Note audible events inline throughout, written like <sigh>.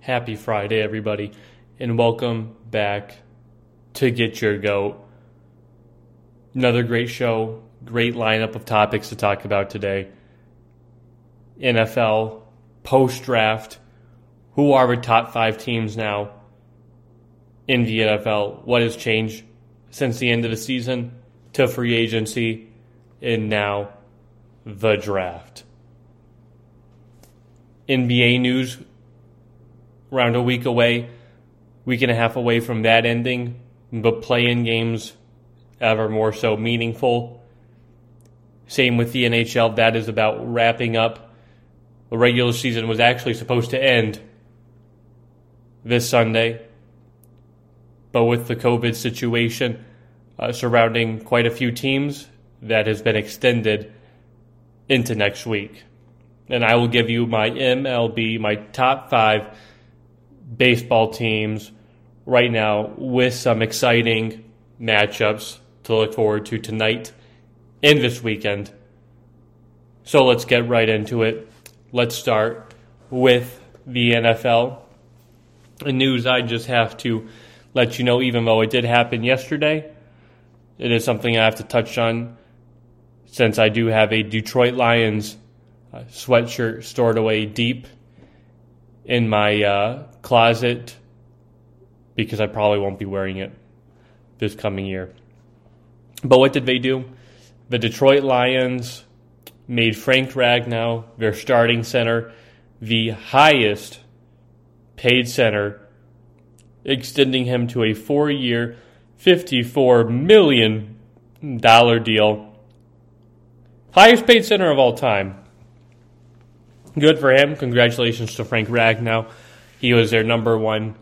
Happy Friday, everybody, and welcome back to Get Your Goat. Another great show, great lineup of topics to talk about today. NFL, post draft, who are the top five teams now in the NFL? What has changed since the end of the season to free agency and now the draft? NBA news around a week away, week and a half away from that ending, but play-in games ever more so meaningful. Same with the NHL, that is about wrapping up. The regular season was actually supposed to end this Sunday, but with the COVID situation uh, surrounding quite a few teams, that has been extended into next week. And I will give you my MLB, my top five baseball teams right now with some exciting matchups to look forward to tonight and this weekend. So let's get right into it. Let's start with the NFL. The news I just have to let you know, even though it did happen yesterday, it is something I have to touch on since I do have a Detroit Lions uh, sweatshirt stored away deep in my uh, closet because I probably won't be wearing it this coming year. But what did they do? The Detroit Lions made Frank Ragnow their starting center, the highest paid center, extending him to a four year, $54 million deal. Highest paid center of all time. Good for him. Congratulations to Frank Ragnow. He was their number one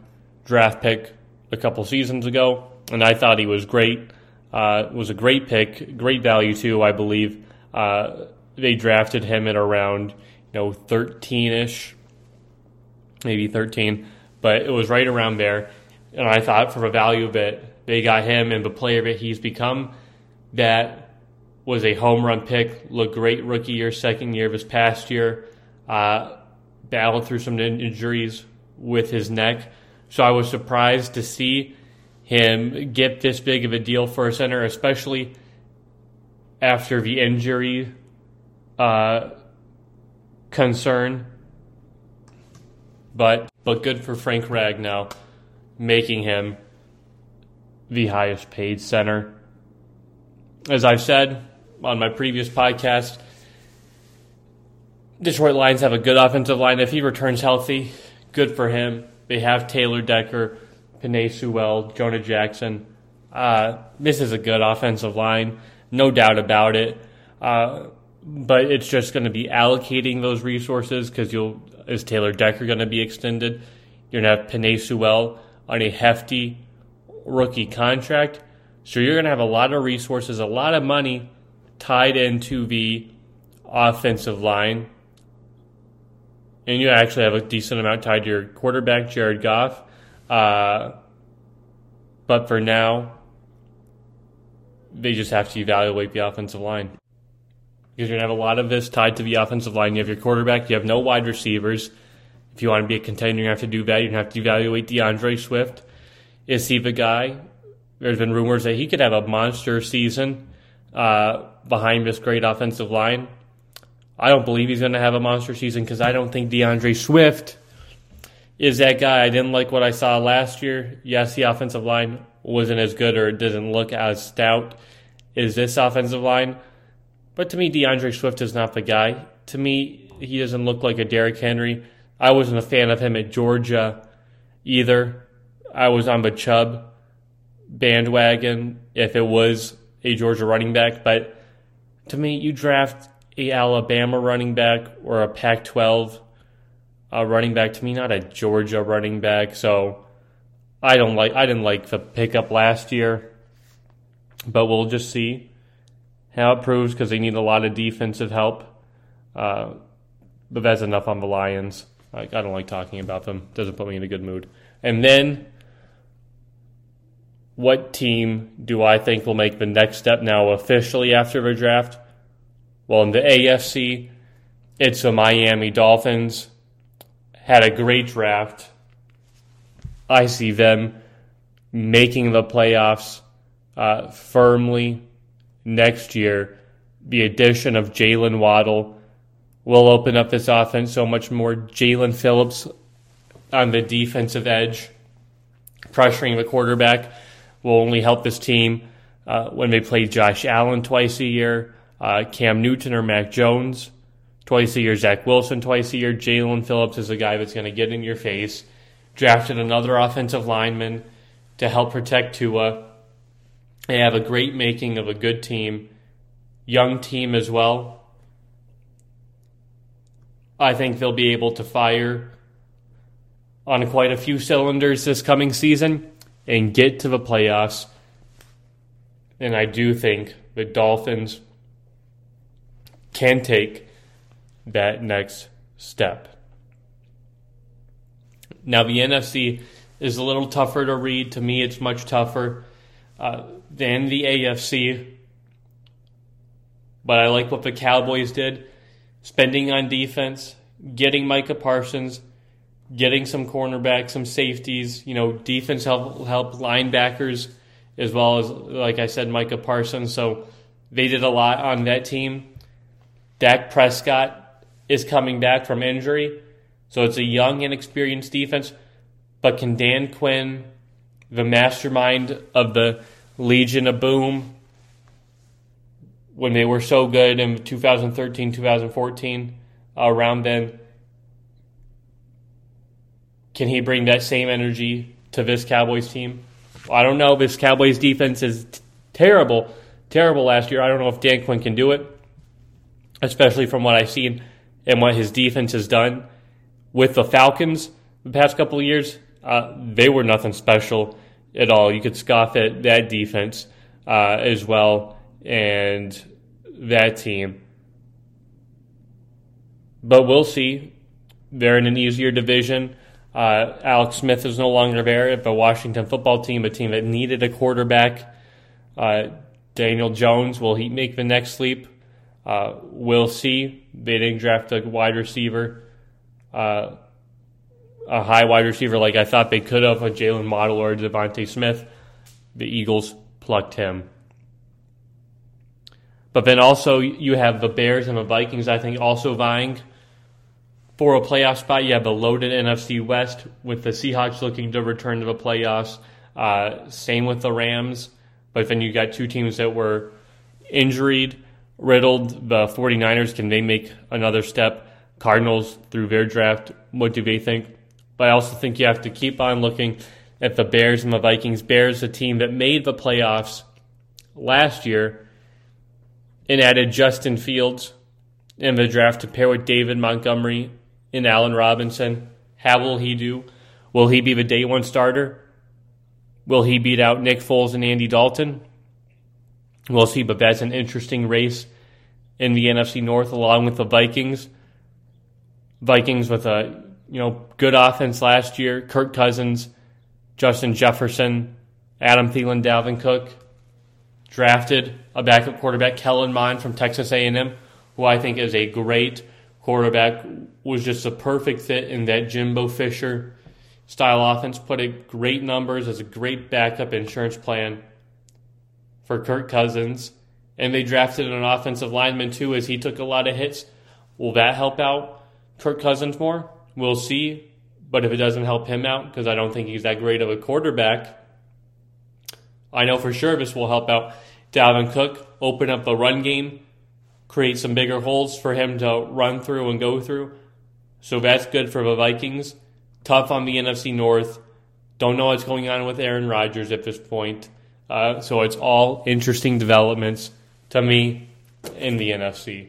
draft pick a couple seasons ago, and I thought he was great. Uh, was a great pick, great value too. I believe uh, they drafted him at around you know thirteen ish, maybe thirteen, but it was right around there. And I thought for the value of it, they got him and the player that he's become. That was a home run pick. Looked great rookie year, second year of his past year. Uh, battled through some injuries with his neck. So I was surprised to see him get this big of a deal for a center, especially after the injury uh, concern. But but good for Frank Ragnow, making him the highest paid center. As I've said on my previous podcast, Detroit Lions have a good offensive line. If he returns healthy, good for him. They have Taylor Decker, Penei Sewell, Jonah Jackson. Uh, this is a good offensive line, no doubt about it. Uh, but it's just going to be allocating those resources because you'll is Taylor Decker going to be extended? You're going to have Penei Sewell on a hefty rookie contract, so you're going to have a lot of resources, a lot of money tied into the offensive line and you actually have a decent amount tied to your quarterback, Jared Goff. Uh, but for now, they just have to evaluate the offensive line. Because you're going to have a lot of this tied to the offensive line. You have your quarterback, you have no wide receivers. If you want to be a contender, you have to do that. You're going to have to evaluate D'Andre Swift. Is he the guy? There's been rumors that he could have a monster season uh, behind this great offensive line. I don't believe he's going to have a monster season because I don't think D'Andre Swift is that guy. I didn't like what I saw last year. Yes, the offensive line wasn't as good or it doesn't look as stout as this offensive line. But to me, D'Andre Swift is not the guy. To me, he doesn't look like a Derrick Henry. I wasn't a fan of him at Georgia either. I was on the Chubb bandwagon if it was a Georgia running back. But to me, you draft a Alabama running back or a Pac-12 uh, running back to me, not a Georgia running back. So I don't like. I didn't like the pickup last year, but we'll just see how it proves because they need a lot of defensive help. Uh, but that's enough on the Lions. Like, I don't like talking about them. Doesn't put me in a good mood. And then, what team do I think will make the next step now officially after the draft? Well, in the AFC, it's the Miami Dolphins. Had a great draft I see them making the playoffs uh, firmly next year. The addition of Jaylen Waddle will open up this offense so much more. Jaelan Phillips on the defensive edge, pressuring the quarterback, will only help this team uh, when they play Josh Allen twice a year, uh, Cam Newton or Mac Jones twice a year, Zach Wilson twice a year. Jaelan Phillips is a guy that's going to get in your face. Drafted another offensive lineman to help protect Tua. They have a great making of a good team, young team as well. I think they'll be able to fire on quite a few cylinders this coming season and get to the playoffs. And I do think the Dolphins can take that next step. Now, the NFC is a little tougher to read. To me, it's much tougher uh, than the AFC. But I like what the Cowboys did spending on defense, getting Micah Parsons, getting some cornerbacks, some safeties, you know, defense help, help linebackers as well as, like I said, Micah Parsons. So they did a lot on that team. Dak Prescott is coming back from injury. So it's a young, inexperienced defense. But can Dan Quinn, the mastermind of the Legion of Boom, when they were so good in 2013, 2014, around then, can he bring that same energy to this Cowboys team? I don't know. This Cowboys defense is t- terrible, terrible last year. I don't know if Dan Quinn can do it, especially from what I've seen and what his defense has done with the Falcons the past couple of years. Uh, they were nothing special at all. You could scoff at that defense uh, as well and that team. But we'll see. They're in an easier division. Uh, Alex Smith is no longer there the Washington football team, a team that needed a quarterback. Uh, Daniel Jones, will he make the next leap? Uh, we'll see. They didn't draft a wide receiver, uh, a high wide receiver like I thought they could have, a Jalen Model or DeVonta Smith. The Eagles plucked him. But then also you have the Bears and the Vikings, I think, also vying for a playoff spot, you have the loaded NFC West with the Seahawks looking to return to the playoffs. Uh, same with the Rams. But then you got two teams that were injured, riddled. The 49ers, can they make another step? Cardinals through their draft, what do they think? But I also think you have to keep on looking at the Bears and the Vikings. Bears, a team that made the playoffs last year and added Justin Fields in the draft to pair with David Montgomery and Allen Robinson. How will he do? Will he be the day one starter? Will he beat out Nick Foles and Andy Dalton? We'll see, but that's an interesting race in the NFC North along with the Vikings. Vikings with a you know good offense last year. Kirk Cousins, Justin Jefferson, Adam Thielen, Dalvin Cook. Drafted a backup quarterback, Kellen Mond from Texas A&M, who I think is a great quarterback was just a perfect fit in that Jimbo Fisher style offense. Put up great numbers as a great backup insurance plan for Kirk Cousins. And they drafted an offensive lineman too, as he took a lot of hits. Will that help out Kirk Cousins more? We'll see. But if it doesn't help him out, because I don't think he's that great of a quarterback, I know for sure this will help out Dalvin Cook, open up the run game create some bigger holes for him to run through and go through. So that's good for the Vikings. Tough on the NFC North. Don't know what's going on with Aaron Rodgers at this point. Uh, so it's all interesting developments to me in the NFC.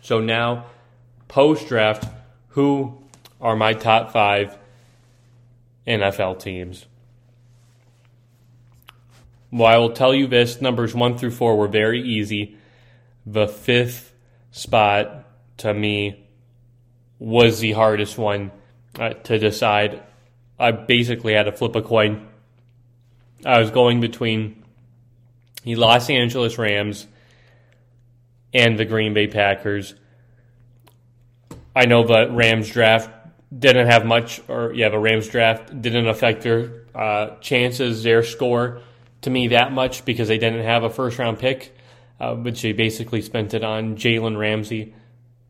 So now, post draft, who are my top five NFL teams? Well, I will tell you this numbers one through four were very easy. The fifth spot to me was the hardest one uh, to decide. I basically had to flip a coin. I was going between the Los Angeles Rams and the Green Bay Packers. I know the Rams draft didn't have much, or have a Rams draft, didn't affect their uh, chances, their score to me that much because they didn't have a first round pick, uh, which they basically spent it on Jalen Ramsey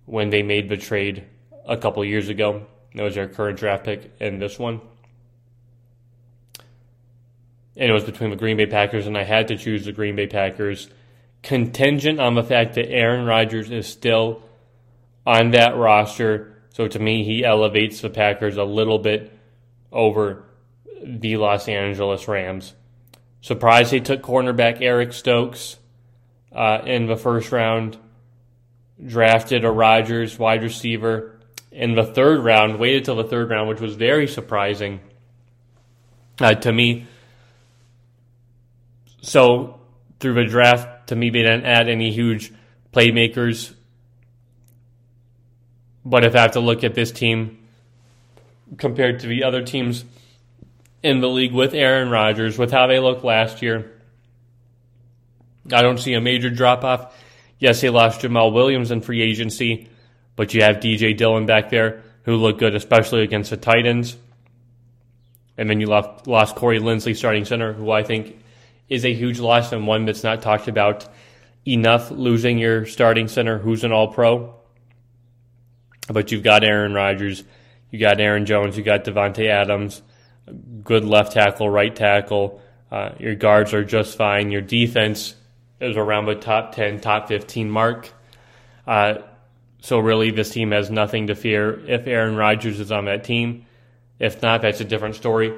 when they made the trade a couple years ago. That was their current draft pick and this one. And it was between the Green Bay Packers, and I had to choose the Green Bay Packers, contingent on the fact that Aaron Rodgers is still on that roster. So to me, he elevates the Packers a little bit over the Los Angeles Rams. Surprised they took cornerback Eric Stokes uh, in the first round. Drafted a Rodgers wide receiver in the third round. Waited till the third round, which was very surprising uh, to me. So through the draft, to me, they didn't add any huge playmakers. But if I have to look at this team compared to the other teams in the league with Aaron Rodgers, with how they looked last year. I don't see a major drop off. Yes, they lost Jamaal Williams in free agency, but you have DJ Dillon back there who looked good, especially against the Titans. And then you lost, lost Corey Linsley, starting center, who I think is a huge loss and one that's not talked about enough, losing your starting center who's an all pro. But you've got Aaron Rodgers, you got Aaron Jones, you got Davante Adams good left tackle, right tackle. Uh, your guards are just fine. Your defense is around the top 10, top 15 mark. Uh, so, really, this team has nothing to fear if Aaron Rodgers is on that team. If not, that's a different story.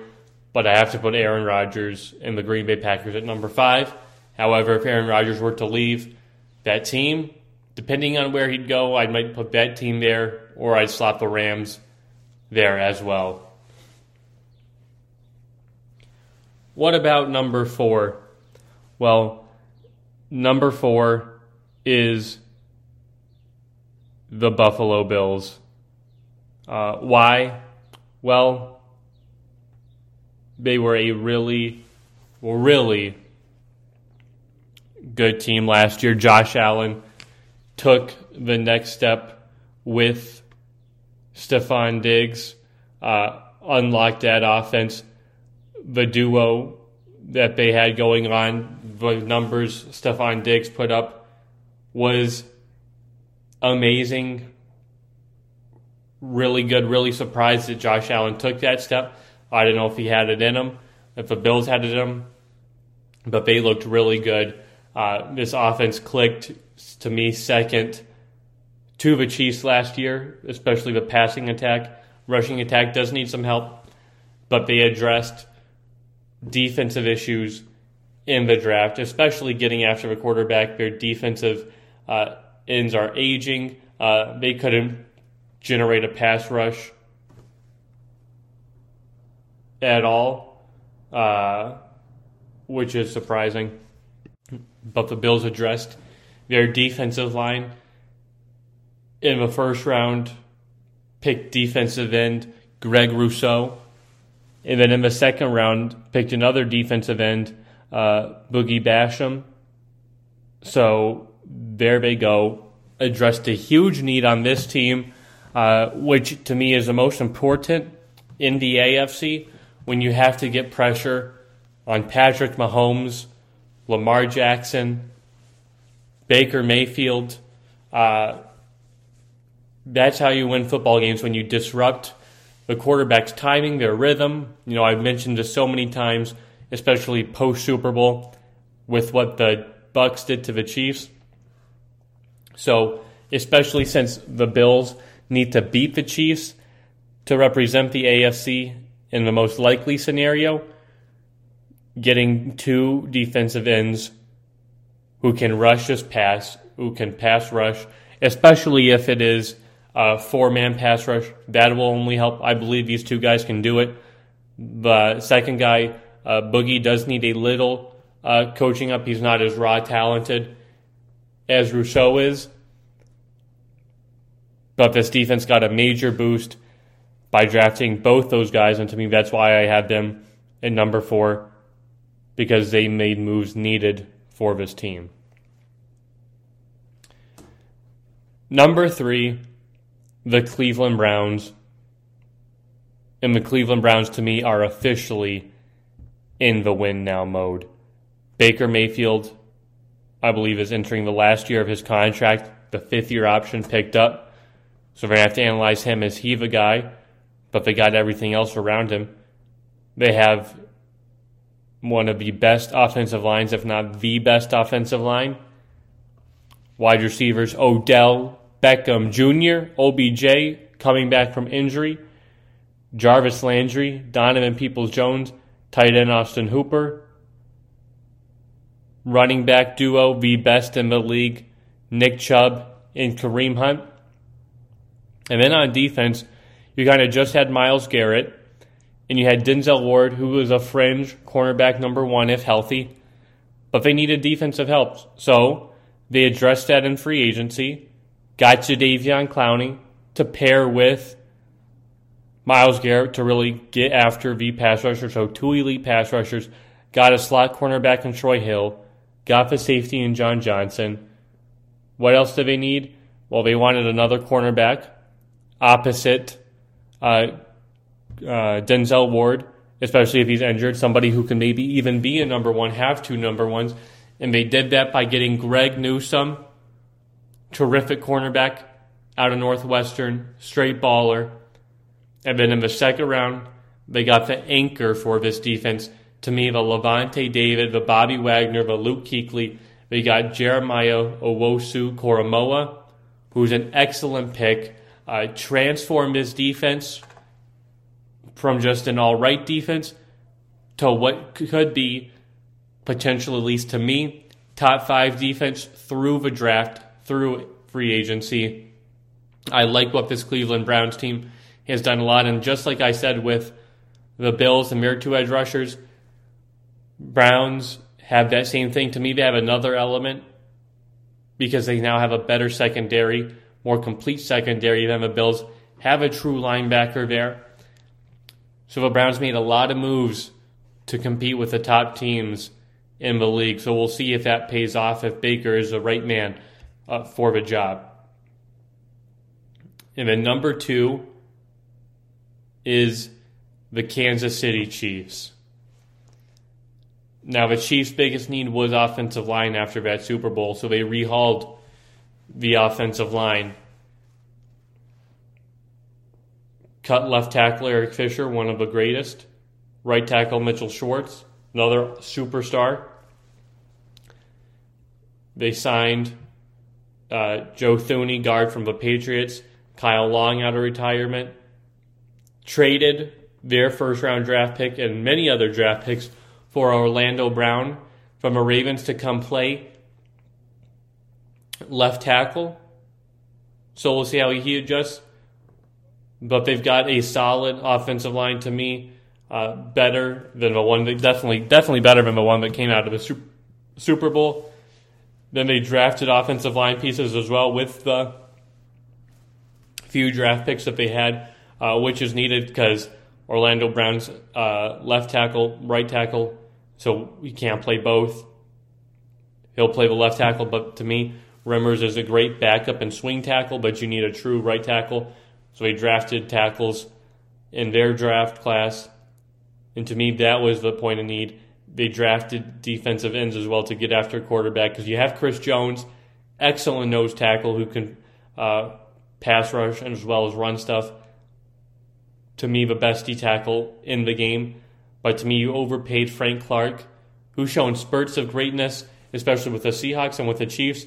But I have to put Aaron Rodgers and the Green Bay Packers at number five. However, if Aaron Rodgers were to leave that team, depending on where he'd go, I might put that team there, or I'd slot the Rams there as well. What about number four? Well, number four is the Buffalo Bills. Uh, why? Well, they were a really, really good team last year. Josh Allen took the next step with Stefon Diggs, uh, unlocked that offense the duo that they had going on, the numbers Stefon Diggs put up was amazing. Really good, really surprised that Josh Allen took that step. I don't know if he had it in him, if the Bills had it in him, but they looked really good. Uh, this offense clicked to me second to the Chiefs last year, especially the passing attack. Rushing attack does need some help, but they addressed defensive issues in the draft, especially getting after the quarterback. Their defensive uh, ends are aging. Uh, they couldn't generate a pass rush at all, uh, which is surprising. But the Bills addressed their defensive line in the first round, picked defensive end Greg Rousseau and then in the second round, picked another defensive end, uh, Boogie Basham. So there they go. Addressed a huge need on this team, uh, which to me is the most important in the AFC when you have to get pressure on Patrick Mahomes, Lamar Jackson, Baker Mayfield. Uh, that's how you win football games when you disrupt the quarterback's timing, their rhythm. You know, I've mentioned this so many times, especially post Super Bowl, with what the Bucs did to the Chiefs. So, especially since the Bills need to beat the Chiefs to represent the AFC in the most likely scenario, getting two defensive ends who can rush this pass, who can pass rush, especially if it is a four man pass rush. That will only help. I believe these two guys can do it. The second guy, uh, Boogie, does need a little uh, coaching up. He's not as raw talented as Rousseau is. But this defense got a major boost by drafting both those guys. And to me, that's why I had them in number four because they made moves needed for this team. Number three, the Cleveland Browns. And the Cleveland Browns, to me, are officially in the win now mode. Baker Mayfield, I believe, is entering the last year of his contract, the fifth year option picked up. So we're going to have to analyze him. Is he the guy? But they got everything else around him. They have one of the best offensive lines, if not the best offensive line. Wide receivers Odell Beckham Jr., OBJ coming back from injury, Jarvis Landry, Donovan Peoples Jones, tight end Austin Hooper, running back duo, the best in the league, Nick Chubb and Kareem Hunt. And then on defense, you kind of just had Myles Garrett, and you had Denzel Ward, who was a fringe cornerback number one if healthy, but they needed defensive help. So they addressed that in free agency, got Jadeveon Clowney to pair with Myles Garrett to really get after the pass rusher. So two elite pass rushers, got a slot cornerback in Troy Hill, got the safety in John Johnson. What else do they need? Well, they wanted another cornerback opposite Uh, uh, Denzel Ward, especially if he's injured, somebody who can maybe even be a number one, have two number ones. And they did that by getting Greg Newsome, terrific cornerback out of Northwestern, straight baller. And then in the second round, they got the anchor for this defense. To me, the Lavonte David, the Bobby Wagner, the Luke Kuechly. They got Jeremiah Owusu-Koramoah, who's an excellent pick. Uh, transformed this defense from just an all right defense to what could be potential, at least to me, top five defense through the draft, through free agency. I like what this Cleveland Browns team has done a lot. And just like I said with the Bills and their two edge rushers, Browns have that same thing. To me, they have another element because they now have a better secondary, more complete secondary than the Bills, have a true linebacker there. So the Browns made a lot of moves to compete with the top teams in the league. So we'll see if that pays off, if Baker is the right man uh, for the job. And then number two is the Kansas City Chiefs. Now, the Chiefs' biggest need was offensive line after that Super Bowl, so they rehauled the offensive line. Cut left tackle Eric Fisher, one of the greatest. Right tackle Mitchell Schwartz, another superstar. They signed uh, Joe Thuney, guard from the Patriots, Kyle Long out of retirement, traded their first round draft pick and many other draft picks for Orlando Brown from the Ravens to come play left tackle. So we'll see how he adjusts. But they've got a solid offensive line to me, uh, better than the one that definitely definitely better than the one that came out of the Super Bowl. Then they drafted offensive line pieces as well with the few draft picks that they had, uh, which is needed because Orlando Brown's uh, left tackle, right tackle, so he can't play both. He'll play the left tackle, but to me, Remmers is a great backup and swing tackle, but you need a true right tackle. So he drafted tackles in their draft class. And to me, that was the point of need they drafted defensive ends as well to get after quarterback because you have Chris Jones, excellent nose tackle who can uh, pass rush and as well as run stuff. To me, the best D tackle in the game. But to me, you overpaid Frank Clark, who's shown spurts of greatness, especially with the Seahawks and with the Chiefs.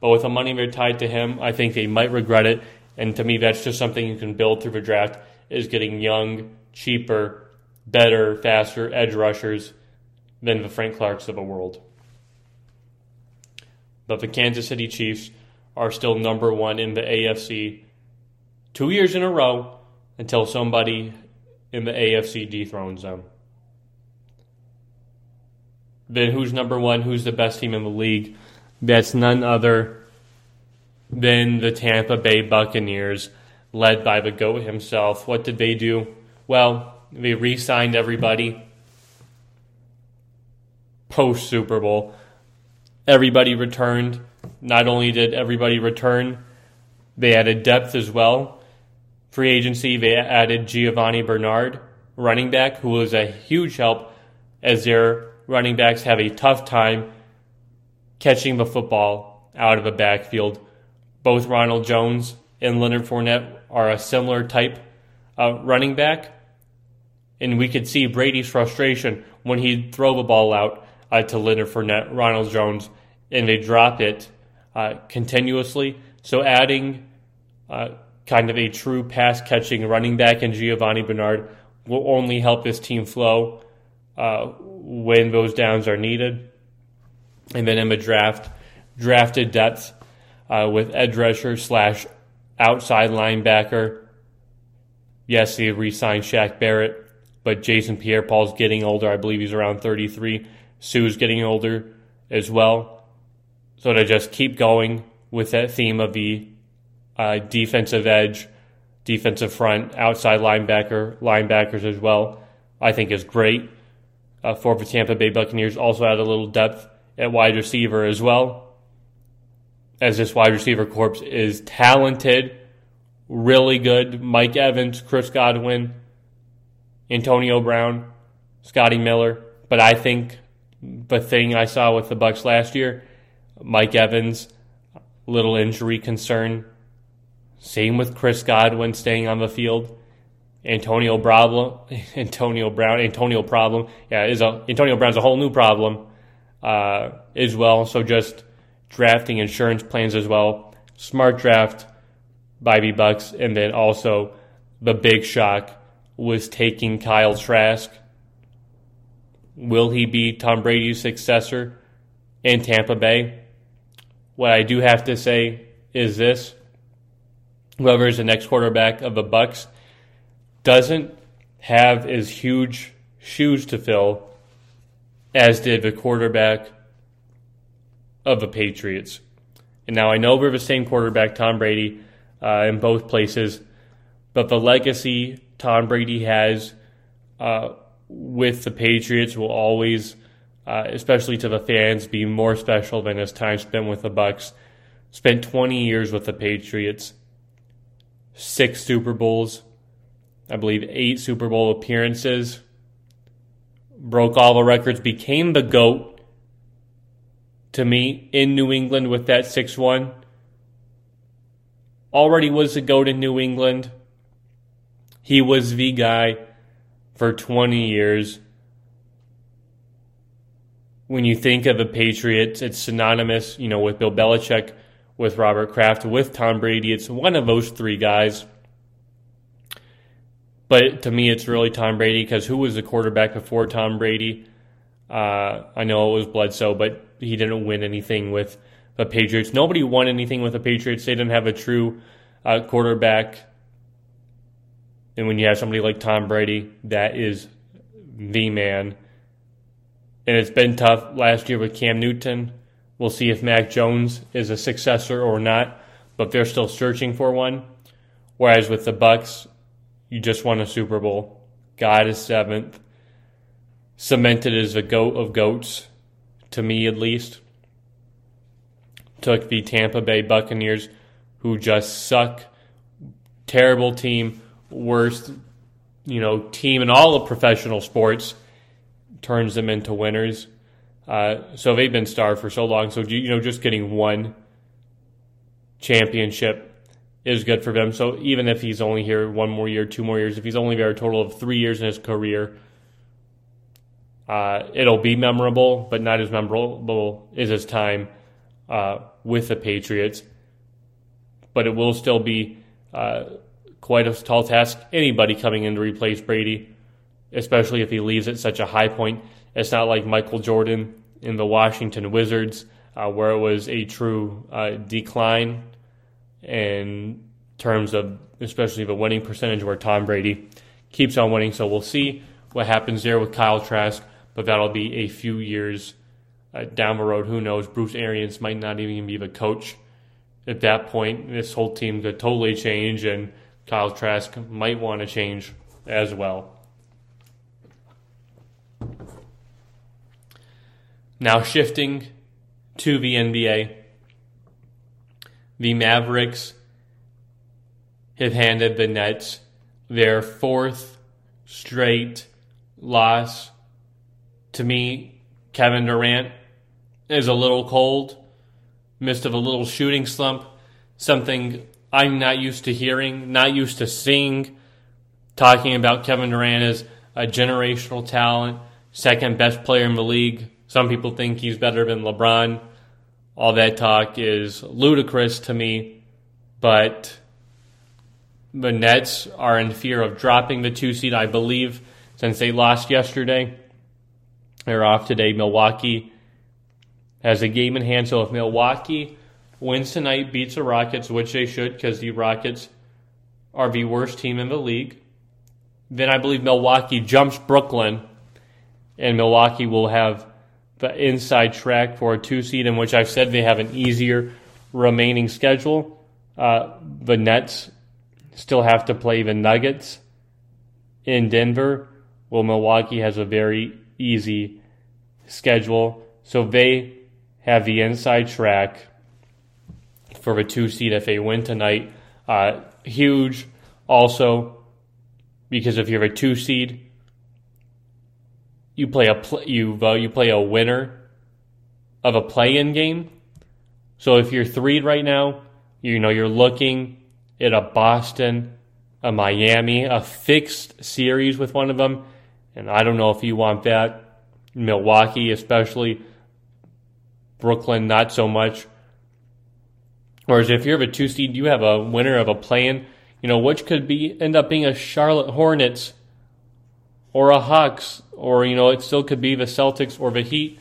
But with the money they're tied to him, I think they might regret it. And to me, that's just something you can build through the draft is getting young, cheaper, better, faster edge rushers than the Frank Clarks of the world. But the Kansas City Chiefs are still number one in the AFC two years in a row until somebody in the AFC dethrones them. Then who's number one? Who's the best team in the league? That's none other than the Tampa Bay Buccaneers, led by the GOAT himself. What did they do? Well, they re signed everybody post Super Bowl. Everybody returned. Not only did everybody return, they added depth as well. free agency, they added Giovani Bernard, running back, who was a huge help as their running backs have a tough time catching the football out of the backfield. Both Ronald Jones and Leonard Fournette are a similar type of running back. And we could see Brady's frustration when he'd throw the ball out uh, to Leonard Fournette, Ronald Jones, and they drop it uh, continuously. So adding uh, kind of a true pass catching running back in Giovani Bernard will only help this team flow uh, when those downs are needed. And then in the draft, drafted depth uh, with edge rusher slash outside linebacker. Yes, he re-signed Shaq Barrett, but Jason Pierre-Paul's getting older. I believe he's around 33. Suh's getting older as well. So to just keep going with that theme of the uh, defensive edge, defensive front, outside linebacker, linebackers as well, I think is great uh, for the Tampa Bay Buccaneers. Also add a little depth at wide receiver as well, as this wide receiver corps is talented, really good. Mike Evans, Chris Godwin, Antonio Brown, Scotty Miller. But I think the thing I saw with the Bucs last year, Mike Evans, little injury concern. Same with Chris Godwin staying on the field. Antonio problem, <laughs> Antonio Brown, Antonio problem. Yeah, is a Antonio Brown's a whole new problem uh, as well. So just drafting insurance plans as well. Smart draft by the Bucs, and then also the big shock was taking Kyle Trask. Will he be Tom Brady's successor in Tampa Bay? What I do have to say is this: whoever is the next quarterback of the Bucs doesn't have as huge shoes to fill as did the quarterback of the Patriots. And now I know we're the same quarterback, Tom Brady, uh, in both places, but the legacy Tom Brady has uh, with the Patriots will always, uh, especially to the fans, be more special than his time spent with the Bucs. Spent 20 years with the Patriots, six Super Bowls, I believe eight Super Bowl appearances broke all the records, became the GOAT to me in New England with that 6 1. Already was the GOAT in New England. He was the guy for 20 years. When you think of the Patriots, it's synonymous, you know, with Bill Belichick, with Robert Kraft, with Tom Brady. It's one of those three guys. But to me, it's really Tom Brady because who was the quarterback before Tom Brady? Uh, I know it was Bledsoe, but he didn't win anything with the Patriots. Nobody won anything with the Patriots. They didn't have a true uh, quarterback. And when you have somebody like Tom Brady, that is the man. And it's been tough last year with Cam Newton. We'll see if Mac Jones is a successor or not, but they're still searching for one. Whereas with the Bucs, you just won a Super Bowl. God is seventh. Cemented as a goat of goats, to me at least. Took the Tampa Bay Buccaneers, who just suck. Terrible team, worst, you know, team in all of professional sports, turns them into winners. Uh, so they've been starved for so long. So you know, just getting one championship is good for them. So even if he's only here one more year, two more years, if he's only there a total of three years in his career, uh, it'll be memorable, but not as memorable as his time uh, with the Patriots. But it will still be uh, quite a tall task. Anybody coming in to replace Brady, especially if he leaves at such a high point. It's not like Michael Jordan in the Washington Wizards, uh, where it was a true uh, decline in terms of especially the winning percentage where Tom Brady keeps on winning. So we'll see what happens there with Kyle Trask, but that'll be a few years uh, down the road. Who knows? Bruce Arians might not even be the coach at that point. This whole team could totally change, and Kyle Trask might want to change as well. Now shifting to the NBA the Mavericks have handed the Nets their fourth straight loss. To me, Kevin Durant is a little cold, midst of a little shooting slump, something I'm not used to hearing, not used to seeing. Talking about Kevin Durant as a generational talent, second best player in the league. Some people think he's better than LeBron. All that talk is ludicrous to me, but the Nets are in fear of dropping the two seed, I believe, since they lost yesterday. They're off today. Milwaukee has a game in hand, so if Milwaukee wins tonight, beats the Rockets, which they should because the Rockets are the worst team in the league, then I believe Milwaukee jumps Brooklyn, and Milwaukee will have the inside track for a two seed, in which I've said they have an easier remaining schedule. Uh, the Nets still have to play the Nuggets in Denver. Well, Milwaukee has a very easy schedule, so they have the inside track for the two seed if they win tonight. Uh, huge, also because if you're a two seed, you play a pl- you uh, you play a winner of a play-in game. So if you're three right now, you know you're looking at a Boston, a Miami, a fixed series with one of them, and I don't know if you want that. Milwaukee, especially Brooklyn, not so much. Whereas if you're a two seed, you have a winner of a play-in, you know, which could be end up being a Charlotte Hornets or a Hawks, or you know, it still could be the Celtics or the Heat.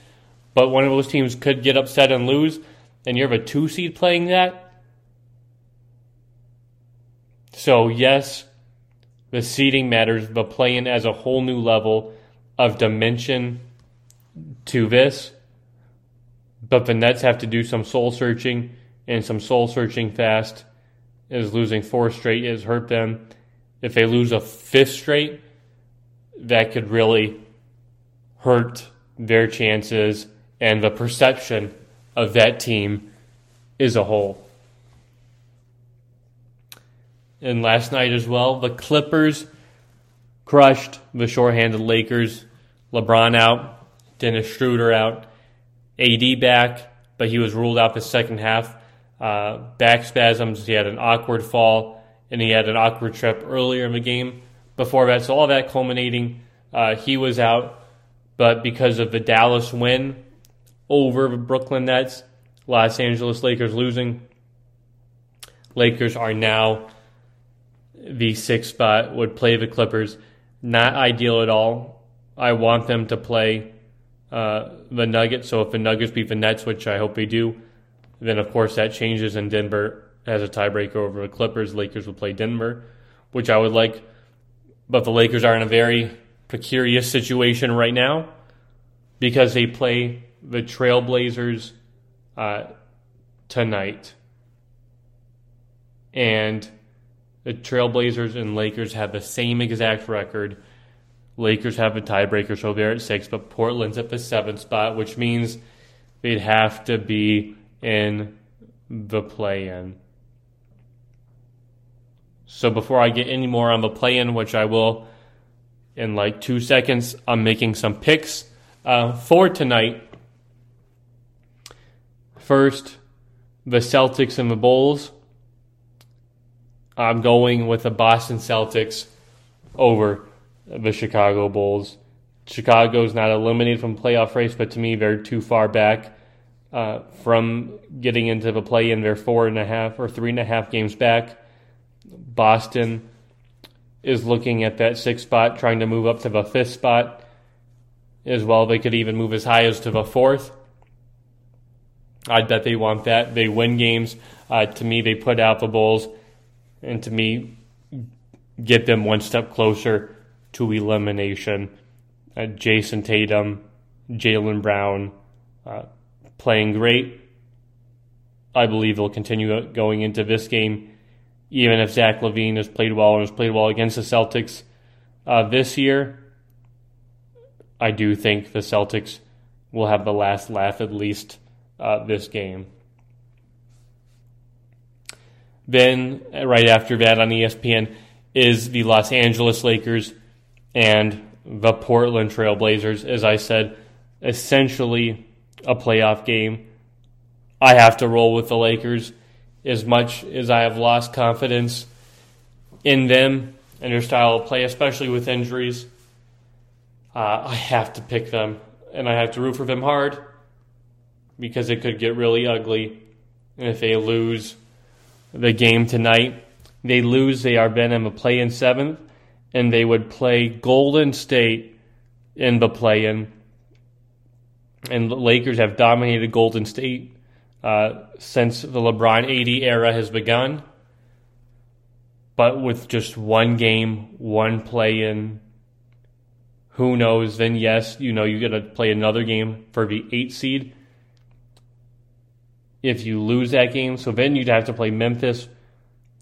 But one of those teams could get upset and lose, and you have a two seed playing that. So yes, the seeding matters, but playing as a whole new level of dimension to this. But the Nets have to do some soul searching and some soul searching fast. Is losing four straight has hurt them. If they lose a fifth straight, that could really hurt their chances and the perception of that team as a whole. And last night as well, the Clippers crushed the shorthanded Lakers. LeBron out, Dennis Schroeder out, AD back, but he was ruled out the second half. Uh, back spasms, he had an awkward fall, and he had an awkward trip earlier in the game before that. So all that culminating, uh, he was out. But because of the Dallas win over the Brooklyn Nets, Los Angeles Lakers losing, Lakers are now the sixth spot, would play the Clippers. Not ideal at all. I want them to play uh, the Nuggets. So if the Nuggets beat the Nets, which I hope they do, then of course that changes and Denver has a tiebreaker over the Clippers. Lakers will play Denver, which I would like. But the Lakers are in a very precarious situation right now because they play the Trailblazers uh, tonight. And the Trailblazers and Lakers have the same exact record. Lakers have a tiebreaker, so they're at six, but Portland's at the seventh spot, which means they'd have to be in the play in. So before I get any more on the play in, which I will in like two seconds, I'm making some picks uh, for tonight. First, the Celtics and the Bulls. I'm going with the Boston Celtics over the Chicago Bulls. Chicago's not eliminated from playoff race, but to me, they're too far back uh, from getting into the play in. They're four and a half or three and a half games back. Boston is looking at that sixth spot, trying to move up to the fifth spot as well. They could even move as high as to the fourth. I bet they want that. They win games. Uh, to me, they put out the Bulls, and to me, get them one step closer to elimination. Uh, Jayson Tatum, Jaylen Brown, uh, playing great. I believe they'll continue going into this game, even if Zach LaVine has played well and has played well against the Celtics uh, this year. I do think the Celtics will have the last laugh at least uh, this game. Then, right after that on ESPN, is the Los Angeles Lakers and the Portland Trailblazers. As I said, essentially a playoff game. I have to roll with the Lakers as much as I have lost confidence in them and their style of play, especially with injuries. Uh, I have to pick them, and I have to root for them hard because it could get really ugly And if they lose the game tonight. They lose, they are then in the play in seventh, and they would play Golden State in the play in. And Lakers have dominated Golden State uh, since the LeBron AD era has begun. But with just one game, one play in, who knows? Then, yes, you know, you got to play another game for the eight seed. If you lose that game, so then you'd have to play Memphis.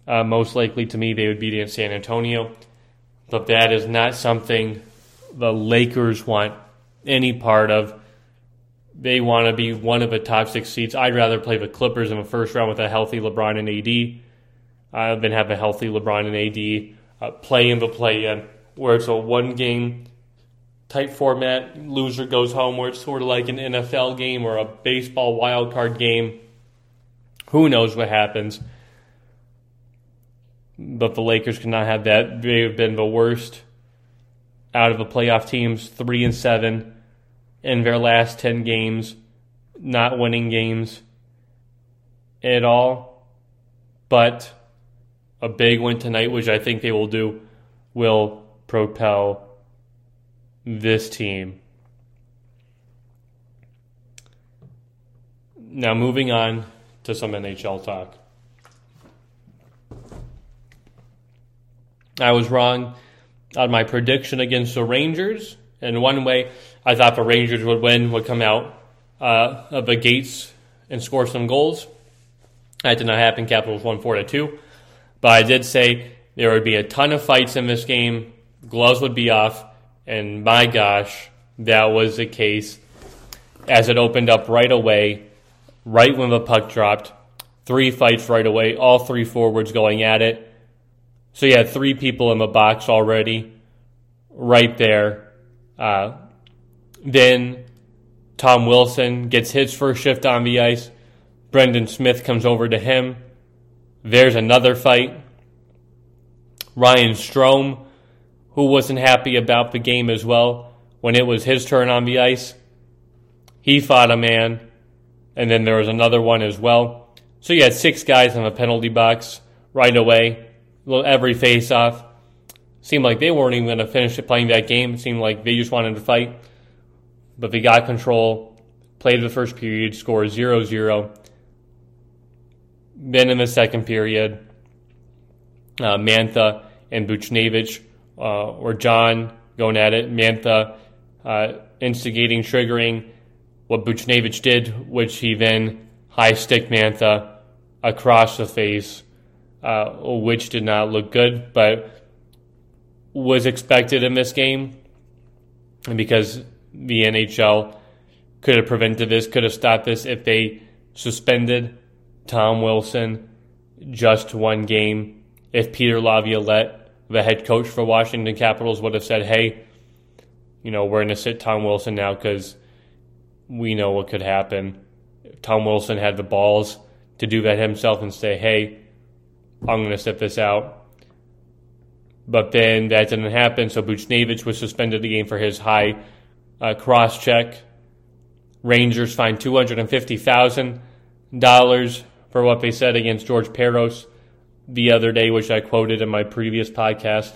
Uh, most likely to me, they would beat in San Antonio. But that is not something the Lakers want any part of they want to be one of the top six seeds. I'd rather play the Clippers in the first round with a healthy LeBron and AD uh, than have a healthy LeBron and AD uh, play in the play in, where it's a one game type format. Loser goes home, where it's sort of like an NFL game or a baseball wild card game. Who knows what happens? But the Lakers cannot have that. They have been the worst out of the playoff teams, three and seven in their last 10 games, not winning games at all. But a big win tonight, which I think they will do, will propel this team. Now, moving on to some NHL talk. I was wrong on my prediction against the Rangers. In one way, I thought the Rangers would win, would come out uh, of the gates and score some goals. That did not happen. Capitals won 4 to 2. But I did say there would be a ton of fights in this game. Gloves would be off. And my gosh, that was the case as it opened up right away, right when the puck dropped. Three fights right away, all three forwards going at it. So you had three people in the box already, right there. Uh, then Tom Wilson gets his first shift on the ice. Brendan Smith comes over to him. There's another fight. Ryan Strome, who wasn't happy about the game as well when it was his turn on the ice, he fought a man. And then there was another one as well. So you had six guys in the penalty box right away. Every face off. Seemed like they weren't even going to finish playing that game. It seemed like they just wanted to fight but they got control, played the first period, scored 0 0. Then in the second period, uh, Mantha and Buchnevich, uh, or John going at it. Mantha uh, instigating, triggering what Buchnevich did, which he then high stick Mantha across the face, uh, which did not look good, but was expected in this game and because the NHL could have prevented this, could have stopped this if they suspended Tom Wilson just one game. If Peter Laviolette, the head coach for Washington Capitals, would have said, hey, you know, we're going to sit Tom Wilson now because we know what could happen. Tom Wilson had the balls to do that himself and say, hey, I'm going to sit this out. But then that didn't happen, so Buchnevich was suspended the game for his high uh, cross check. Rangers fined $250,000 for what they said against George Parros the other day, which I quoted in my previous podcast.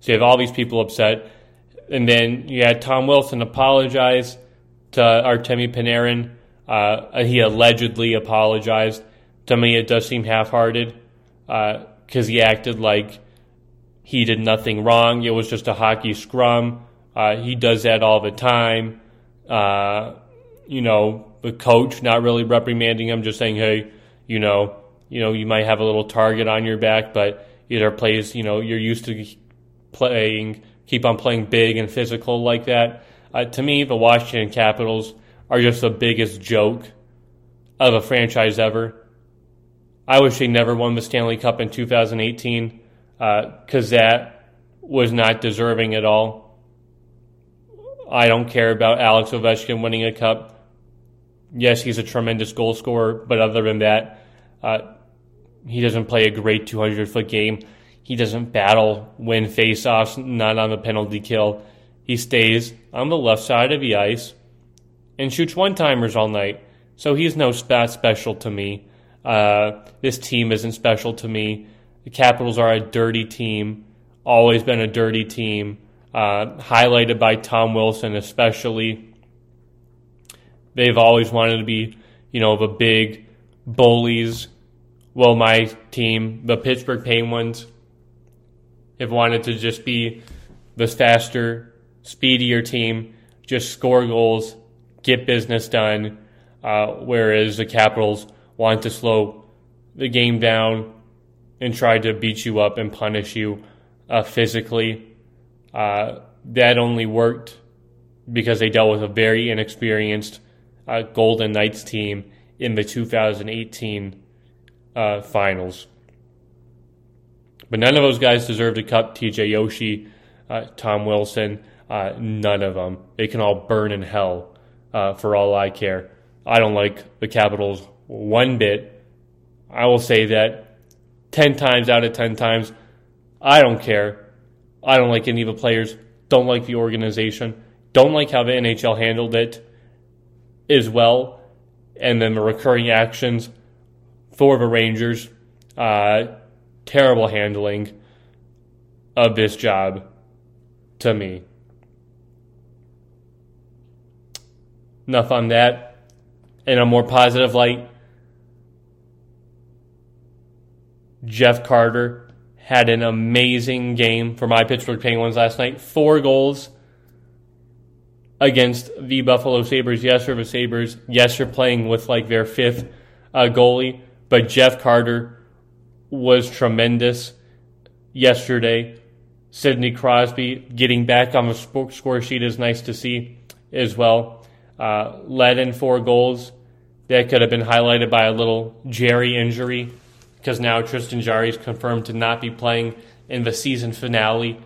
So you have all these people upset. And then you had Tom Wilson apologize to Artemi Panarin. Uh, he allegedly apologized. To me, it does seem half hearted because uh, he acted like he did nothing wrong. It was just a hockey scrum. Uh, he does that all the time. Uh, you know, the coach not really reprimanding him, just saying, hey, you know, you know, you might have a little target on your back, but either plays, you know, you're used to playing, keep on playing big and physical like that. Uh, to me, the Washington Capitals are just the biggest joke of a franchise ever. I wish they never won the Stanley Cup in 2018 because uh, that was not deserving at all. I don't care about Alex Ovechkin winning a cup. Yes, he's a tremendous goal scorer, but other than that, uh, he doesn't play a great 200 foot game. He doesn't battle, win faceoffs, not on the penalty kill. He stays on the left side of the ice and shoots one timers all night. So he's no spat special to me. Uh, this team isn't special to me. The Capitals are a dirty team, always been a dirty team, uh, highlighted by Tom Wilson, especially. They've always wanted to be, you know, the big bullies. Well, my team, the Pittsburgh Penguins, have wanted to just be the faster, speedier team, just score goals, get business done, uh, whereas the Capitals want to slow the game down and try to beat you up and punish you uh, physically. Uh, that only worked because they dealt with a very inexperienced uh, Golden Knights team in the 2018 uh, finals. But none of those guys deserve a cup. TJ Oshie, uh, Tom Wilson. Uh, none of them. They can all burn in hell for all I care. I don't like the Capitals one bit. I will say that 10 times out of 10 times, I don't care. I don't like any of the players, don't like the organization, don't like how the NHL handled it as well, and then the recurring actions for the Rangers. Uh, terrible handling of this job to me. Enough on that. In a more positive light, Jeff Carter had an amazing game for my Pittsburgh Penguins last night. Four goals against the Buffalo Sabres. Yes, they're the Sabres. Yes, they're playing with like their fifth uh, goalie, but Jeff Carter was tremendous yesterday. Sidney Crosby getting back on the score sheet is nice to see as well. Uh, led in four goals. That could have been highlighted by a little Jarry injury because now Tristan Jarry is confirmed to not be playing in the season finale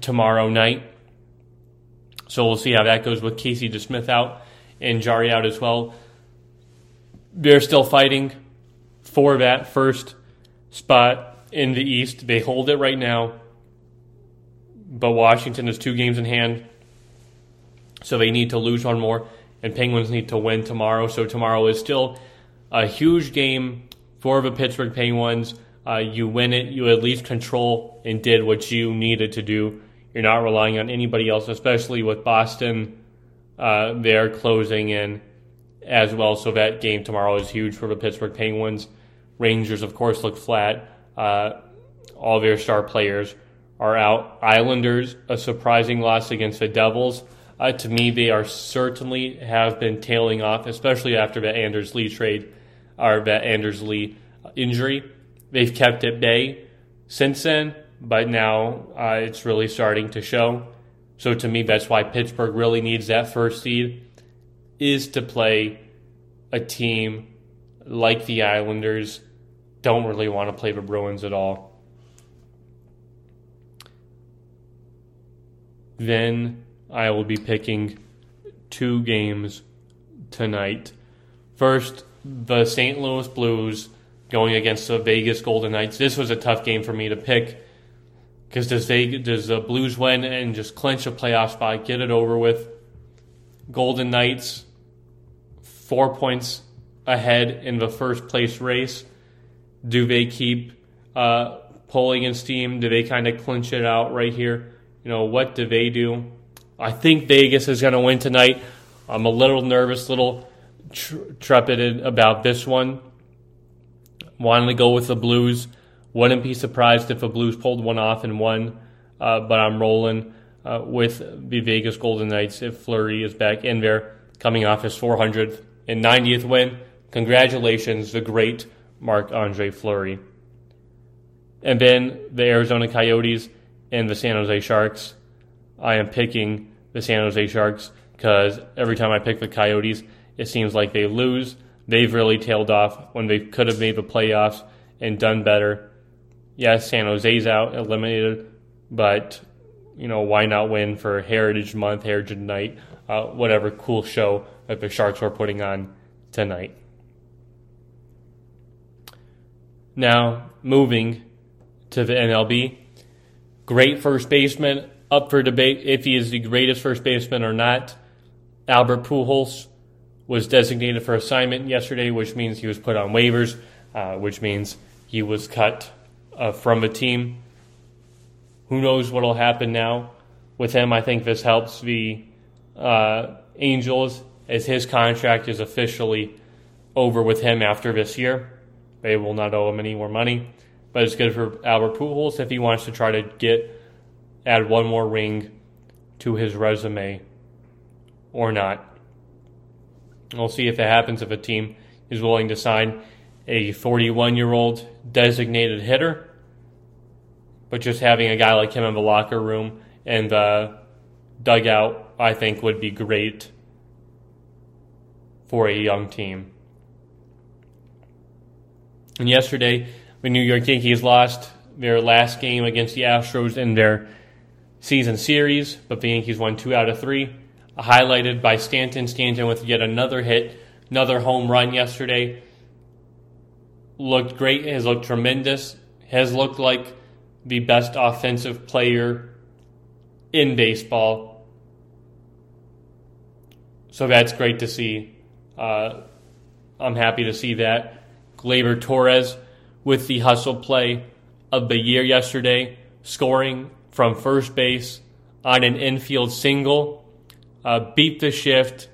tomorrow night. So we'll see how that goes with Casey DeSmith out and Jarry out as well. They're still fighting for that first spot in the East. They hold it right now, but Washington is two games in hand, so they need to lose one more, and Penguins need to win tomorrow. So tomorrow is still a huge game for the Pittsburgh Penguins. Uh, you win it, you at least control and did what you needed to do. You're not relying on anybody else, especially with Boston. Uh, they're closing in as well, so that game tomorrow is huge for the Pittsburgh Penguins. Rangers, of course, look flat. Uh, all their star players are out. Islanders, a surprising loss against the Devils. Uh, to me, they are certainly have been tailing off, especially after the Anders Lee trade our vet Anders Lee injury. They've kept at bay since then, but now uh, it's really starting to show. So to me, that's why Pittsburgh really needs that first seed is to play a team like the Islanders. Don't really want to play the Bruins at all. Then I will be picking two games tonight. First, the St. Louis Blues going against the Vegas Golden Knights. This was a tough game for me to pick because does does the Blues win and just clinch a playoff spot, get it over with? Golden Knights four points ahead in the first place race. Do they keep uh, pulling in steam? Do they kind of clinch it out right here? You know what do they do? I think Vegas is going to win tonight. I'm a little nervous, little trepided about this one. Wanted to go with the Blues. Wouldn't be surprised if the Blues pulled one off and won, uh, but I'm rolling uh, with the Vegas Golden Knights if Fleury is back in there, coming off his 400th and 90th win. Congratulations, the great Marc Andre Fleury. And then the Arizona Coyotes and the San Jose Sharks. I am picking the San Jose Sharks because every time I pick the Coyotes, it seems like they lose. they've really tailed off when they could have made the playoffs and done better. Yes, San Jose's out, eliminated, but you know why not win for Heritage Month, Heritage Night, uh, whatever cool show that the Sharks were putting on tonight. Now moving to the MLB, great first baseman up for debate if he is the greatest first baseman or not. Albert Pujols was designated for assignment yesterday, which means he was put on waivers, uh, which means he was cut uh, from a team. Who knows what will happen now with him? I think this helps the uh, Angels as his contract is officially over with him after this year. They will not owe him any more money, but it's good for Albert Pujols if he wants to try to get add one more ring to his resume or not. We'll see if it happens if a team is willing to sign a 41 year old designated hitter. But just having a guy like him in the locker room and the dugout, I think, would be great for a young team. And yesterday, the New York Yankees lost their last game against the Astros in their season series, but the Yankees won two out of three highlighted by Stanton. Stanton with yet another hit, another home run yesterday. Looked great, has looked tremendous, has looked like the best offensive player in baseball. So that's great to see. Uh, I'm happy to see that. Gleyber Torres with the hustle play of the year yesterday, scoring from first base on an infield single uh, beat the shift,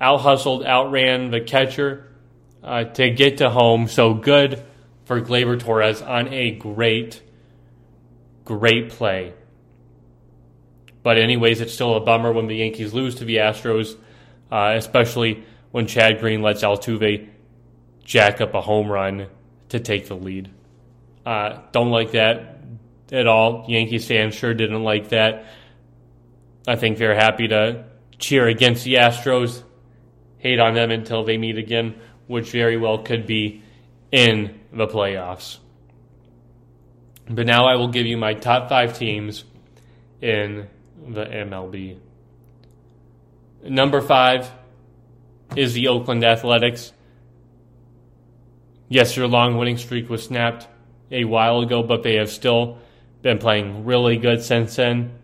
out hustled, outran the catcher uh, to get to home. So good for Gleyber Torres on a great, great play. But, anyways, it's still a bummer when the Yankees lose to the Astros, uh, especially when Chad Green lets Altuve jack up a home run to take the lead. Uh, don't like that at all. Yankees fans sure didn't like that. I think they're happy to cheer against the Astros, hate on them until they meet again, which very well could be in the playoffs. But now I will give you my top five teams in the MLB. Number five is the Oakland Athletics. Yes, their long winning streak was snapped a while ago, but they have still been playing really good since then.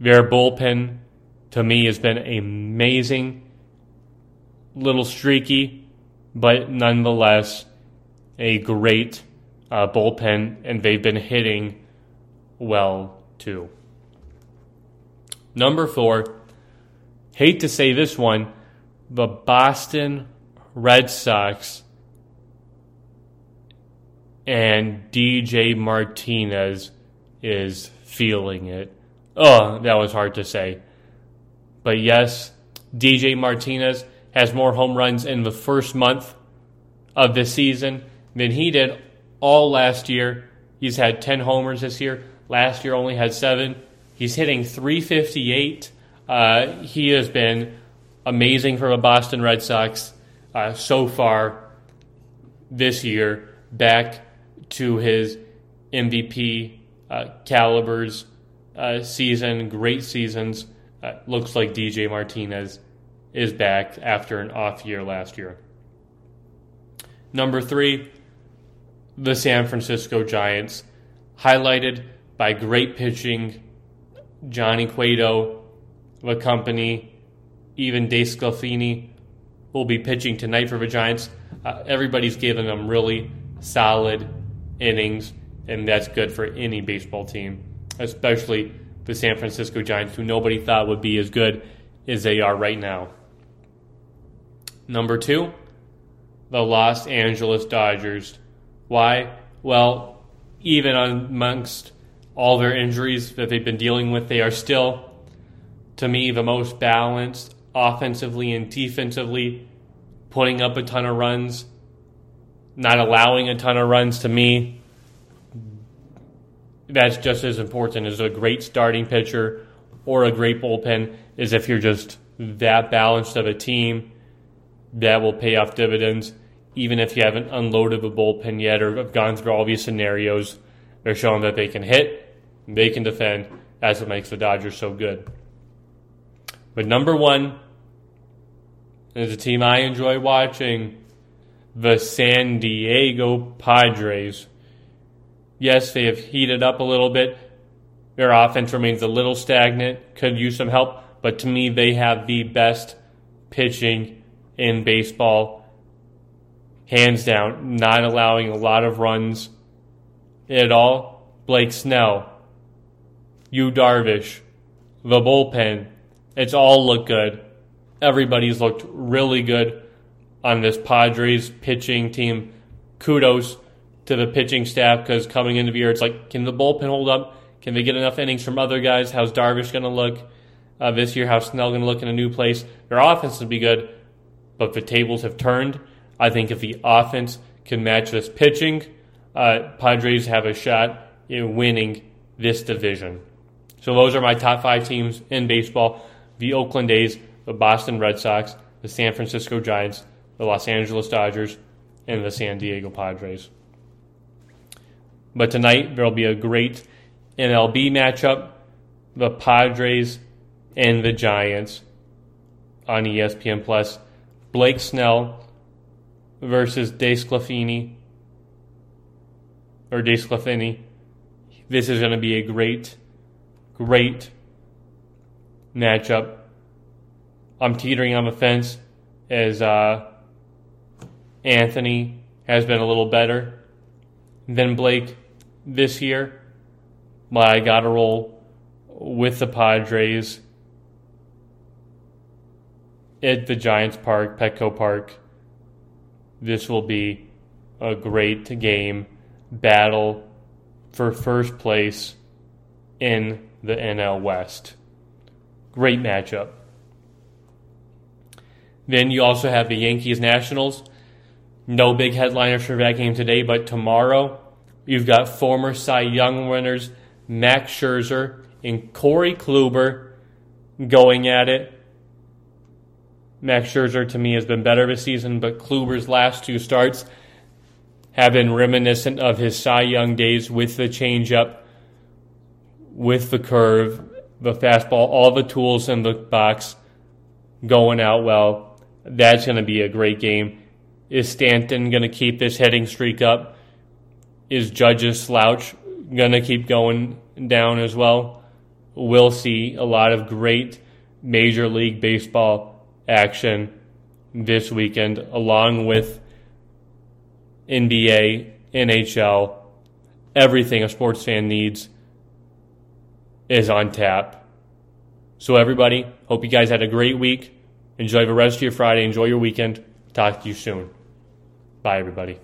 Their bullpen, to me, has been amazing. Little streaky, but nonetheless a great uh, bullpen, and they've been hitting well too. Number four, hate to say this one, the Boston Red Sox and DJ Martinez is feeling it. Oh, that was hard to say. But yes, DJ Martinez has more home runs in the first month of the season than he did all last year. He's had 10 homers this year. Last year only had seven. He's hitting 358. Uh, he has been amazing for the Boston Red Sox uh, so far this year, back to his MVP uh, calibers uh, season, great seasons. Uh, looks like DJ Martinez is back after an off year last year. Number three, the San Francisco Giants, highlighted by great pitching. Johnny Cueto, the company, even DeSclafani will be pitching tonight for the Giants. Uh, everybody's given them really solid innings, and that's good for any baseball team especially the San Francisco Giants, who nobody thought would be as good as they are right now. Number two, the Los Angeles Dodgers. Why? Well, even amongst all their injuries that they've been dealing with, they are still, to me, the most balanced offensively and defensively, putting up a ton of runs, not allowing a ton of runs to me that's just as important as a great starting pitcher or a great bullpen is if you're just that balanced of a team that will pay off dividends. Even if you haven't unloaded a bullpen yet or have gone through all these scenarios, they're showing that they can hit, they can defend. That's what makes the Dodgers so good. But number one is a team I enjoy watching the San Diego Padres. Yes, they have heated up a little bit. Their offense remains a little stagnant, could use some help, but to me, they have the best pitching in baseball. Hands down, not allowing a lot of runs at all. Blake Snell, Yu Darvish, the bullpen, it's all looked good. Everybody's looked really good on this Padres pitching team. Kudos to the pitching staff because coming into the year, it's like, can the bullpen hold up? Can they get enough innings from other guys? How's Darvish going to look uh, this year? How's Snell going to look in a new place? Their offense will be good, but the tables have turned. I think if the offense can match this pitching, uh, Padres have a shot in winning this division. So those are my top five teams in baseball the Oakland A's, the Boston Red Sox, the San Francisco Giants, the Los Angeles Dodgers, and the San Diego Padres. But tonight there will be a great MLB matchup the Padres and the Giants on ESPN Plus. Blake Snell versus DeSclafani or DeSclafani. This is going to be a great, great matchup. I'm teetering on the fence as uh, Anthony has been a little better than Blake this year. I got to roll with the Padres at the Giants Park, Petco Park. This will be a great game, battle for first place in the NL West. Great matchup. Then you also have the Yankees Nationals. No big headliners for that game today, but tomorrow you've got former Cy Young winners Max Scherzer and Corey Kluber going at it. Max Scherzer to me has been better this season, but Kluber's last two starts have been reminiscent of his Cy Young days with the changeup, with the curve, the fastball, all the tools in the box going out well. That's going to be a great game. Is Stanton going to keep this hitting streak up? Is Judge's slouch going to keep going down as well? We'll see a lot of great Major League Baseball action this weekend, along with NBA, NHL, everything a sports fan needs is on tap. So, everybody, hope you guys had a great week. Enjoy the rest of your Friday. Enjoy your weekend. Talk to you soon. Bye, everybody.